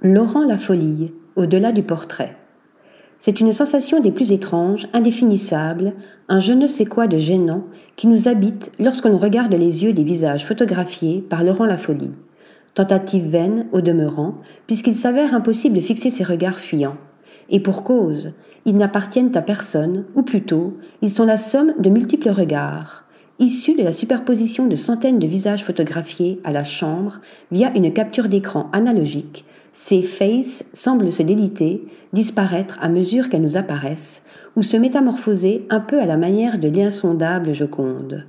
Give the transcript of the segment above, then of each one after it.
Laurent Lafolie, au-delà du portrait. C'est une sensation des plus étranges, indéfinissable, un je ne sais quoi de gênant qui nous habite lorsque l'on regarde les yeux des visages photographiés par Laurent Lafolie. Tentative vaine, au demeurant, puisqu'il s'avère impossible de fixer ces regards fuyants. Et pour cause, ils n'appartiennent à personne, ou plutôt, ils sont la somme de multiples regards, issus de la superposition de centaines de visages photographiés à la chambre via une capture d'écran analogique ces faces semblent se déliter, disparaître à mesure qu'elles nous apparaissent, ou se métamorphoser un peu à la manière de l'insondable Joconde.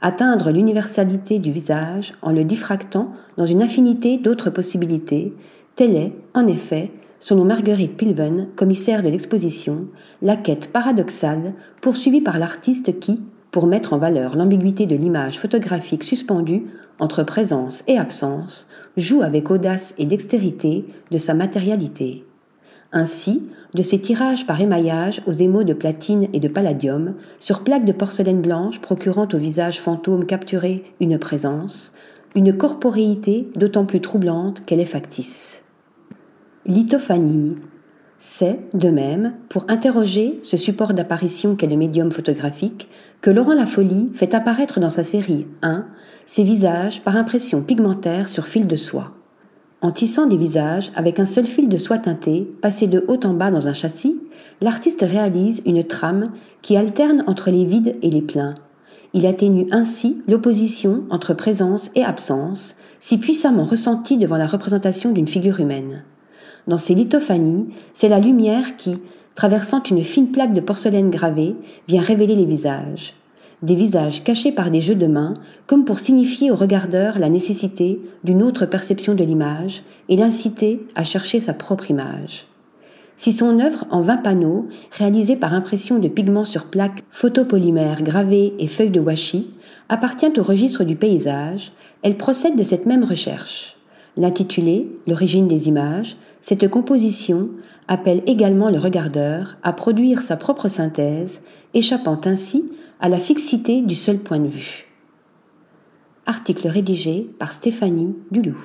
Atteindre l'universalité du visage en le diffractant dans une infinité d'autres possibilités, telle est, en effet, selon Marguerite Pilven, commissaire de l'exposition, la quête paradoxale poursuivie par l'artiste qui, pour mettre en valeur l'ambiguïté de l'image photographique suspendue entre présence et absence, joue avec audace et dextérité de sa matérialité. Ainsi, de ses tirages par émaillage aux émaux de platine et de palladium, sur plaques de porcelaine blanche procurant au visage fantôme capturé une présence, une corporéité d'autant plus troublante qu'elle est factice. Lithophanie, c'est, de même, pour interroger ce support d'apparition qu'est le médium photographique, que Laurent Lafolie fait apparaître dans sa série 1 ses visages par impression pigmentaire sur fil de soie. En tissant des visages avec un seul fil de soie teinté, passé de haut en bas dans un châssis, l'artiste réalise une trame qui alterne entre les vides et les pleins. Il atténue ainsi l'opposition entre présence et absence, si puissamment ressentie devant la représentation d'une figure humaine. Dans ces lithophanies, c'est la lumière qui, traversant une fine plaque de porcelaine gravée, vient révéler les visages. Des visages cachés par des jeux de mains, comme pour signifier au regardeur la nécessité d'une autre perception de l'image et l'inciter à chercher sa propre image. Si son œuvre en 20 panneaux, réalisée par impression de pigments sur plaques photopolymères gravées et feuilles de washi, appartient au registre du paysage, elle procède de cette même recherche. L'intitulé L'origine des images, cette composition appelle également le regardeur à produire sa propre synthèse, échappant ainsi à la fixité du seul point de vue. Article rédigé par Stéphanie Dulou.